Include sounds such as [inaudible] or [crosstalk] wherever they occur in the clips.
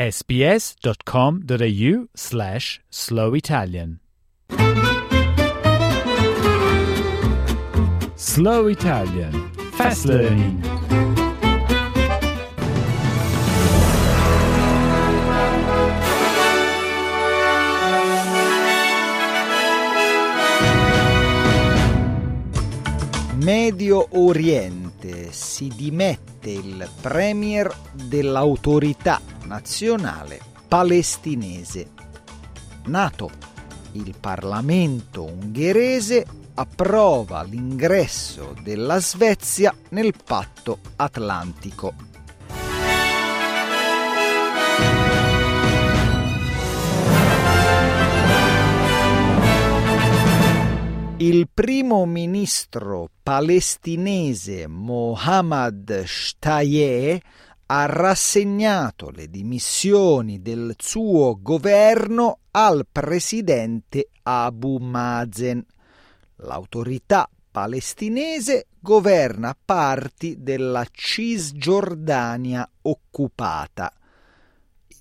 sbs.com.au slash slow Italian. Slow Italian Fast Learning Medio Oriente si dimette il premier dell'autorità nazionale palestinese. Nato, il Parlamento ungherese approva l'ingresso della Svezia nel patto atlantico. Il primo ministro palestinese Mohammad Shtayyeh ha rassegnato le dimissioni del suo governo al presidente Abu Mazen. L'autorità palestinese governa parti della Cisgiordania occupata.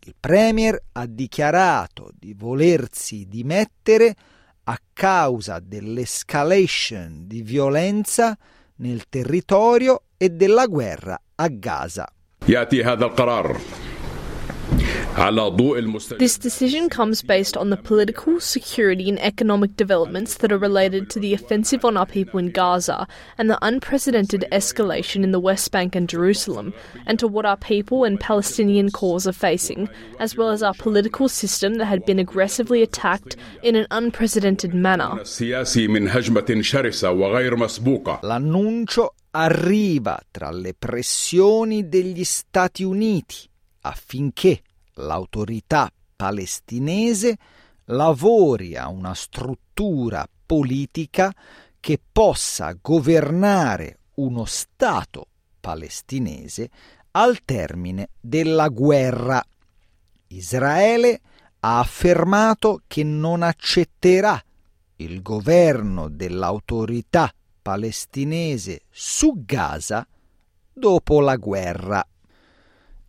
Il premier ha dichiarato di volersi dimettere a causa dell'escalation di violenza nel territorio e della guerra a Gaza. ياتي هذا القرار This decision comes based on the political, security, and economic developments that are related to the offensive on our people in Gaza and the unprecedented escalation in the West Bank and Jerusalem, and to what our people and Palestinian cause are facing, as well as our political system that had been aggressively attacked in an unprecedented manner. L'annuncio arriva tra le pressioni degli Stati Uniti affinché l'autorità palestinese lavori a una struttura politica che possa governare uno Stato palestinese al termine della guerra. Israele ha affermato che non accetterà il governo dell'autorità palestinese su Gaza dopo la guerra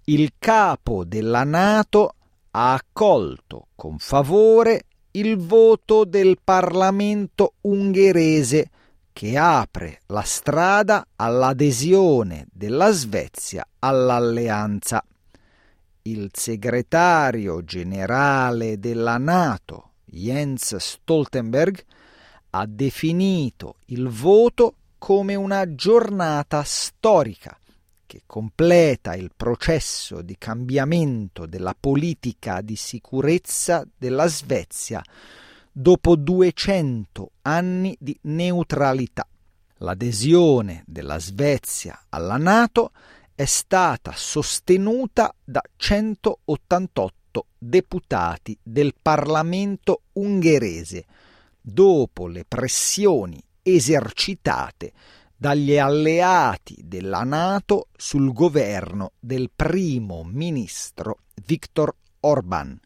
il capo della Nato ha accolto con favore il voto del Parlamento ungherese che apre la strada all'adesione della Svezia all'alleanza. Il segretario generale della Nato, Jens Stoltenberg, ha definito il voto come una giornata storica che completa il processo di cambiamento della politica di sicurezza della Svezia dopo 200 anni di neutralità. L'adesione della Svezia alla Nato è stata sostenuta da 188 deputati del Parlamento ungherese, dopo le pressioni esercitate dagli alleati della Nato sul governo del primo ministro Viktor Orban.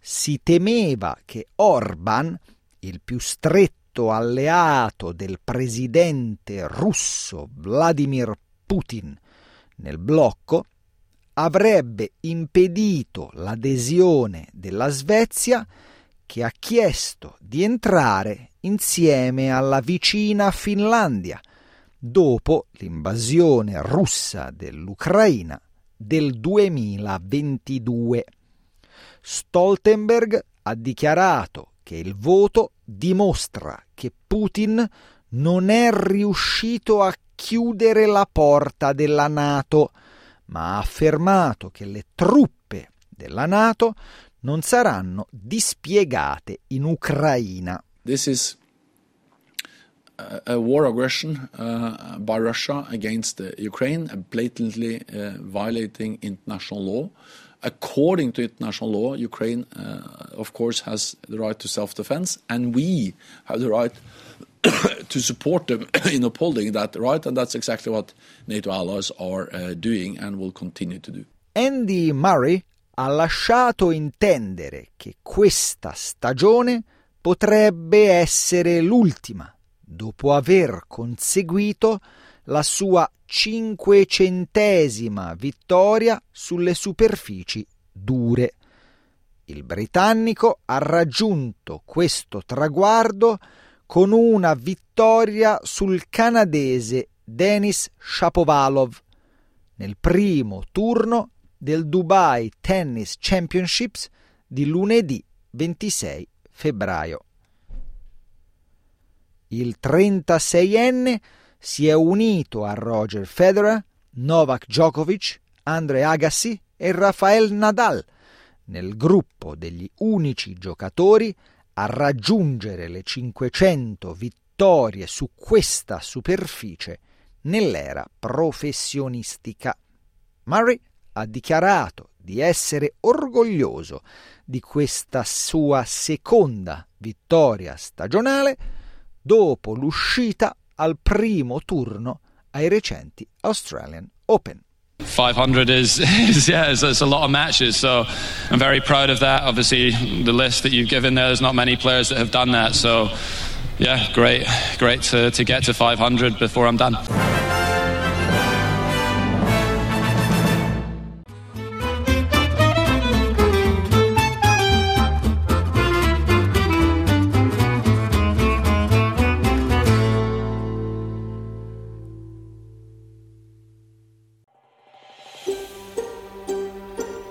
Si temeva che Orban, il più stretto alleato del presidente russo Vladimir Putin nel blocco, avrebbe impedito l'adesione della Svezia che ha chiesto di entrare insieme alla vicina Finlandia – dopo l'invasione russa dell'Ucraina del 2022. Stoltenberg ha dichiarato che il voto dimostra che Putin non è riuscito a chiudere la porta della Nato, ma ha affermato che le truppe della Nato non saranno dispiegate in Ucraina. This is a war aggression uh, by Russia against Ukraine, blatantly uh, violating international law. according to international law, Ukraine, uh, of course, has the right to self defense, and we have the right [coughs] to support them [coughs] in upholding that right, and that's exactly what NATO allies are uh, doing and will continue to do. Andy Murray ha lasciato intendere che questa stagione potrebbe essere l'ultima, dopo aver conseguito la sua cinquecentesima vittoria sulle superfici dure. Il britannico ha raggiunto questo traguardo con una vittoria sul canadese Denis Shapovalov nel primo turno del Dubai Tennis Championships di lunedì 26 febbraio. Il 36enne si è unito a Roger Federer, Novak Djokovic, Andre Agassi e Rafael Nadal nel gruppo degli unici giocatori a raggiungere le 500 vittorie su questa superficie nell'era professionistica. Murray ha dichiarato di essere orgoglioso di questa sua seconda vittoria stagionale dopo l'uscita al primo turno ai recenti Australian Open. 500 is, [laughs] is yeah, it's, it's, a lot of matches. So I'm very proud of that. Obviously, the list that you've given there, there's not many players that have done that. So yeah, great, great to, to get to 500 before I'm done.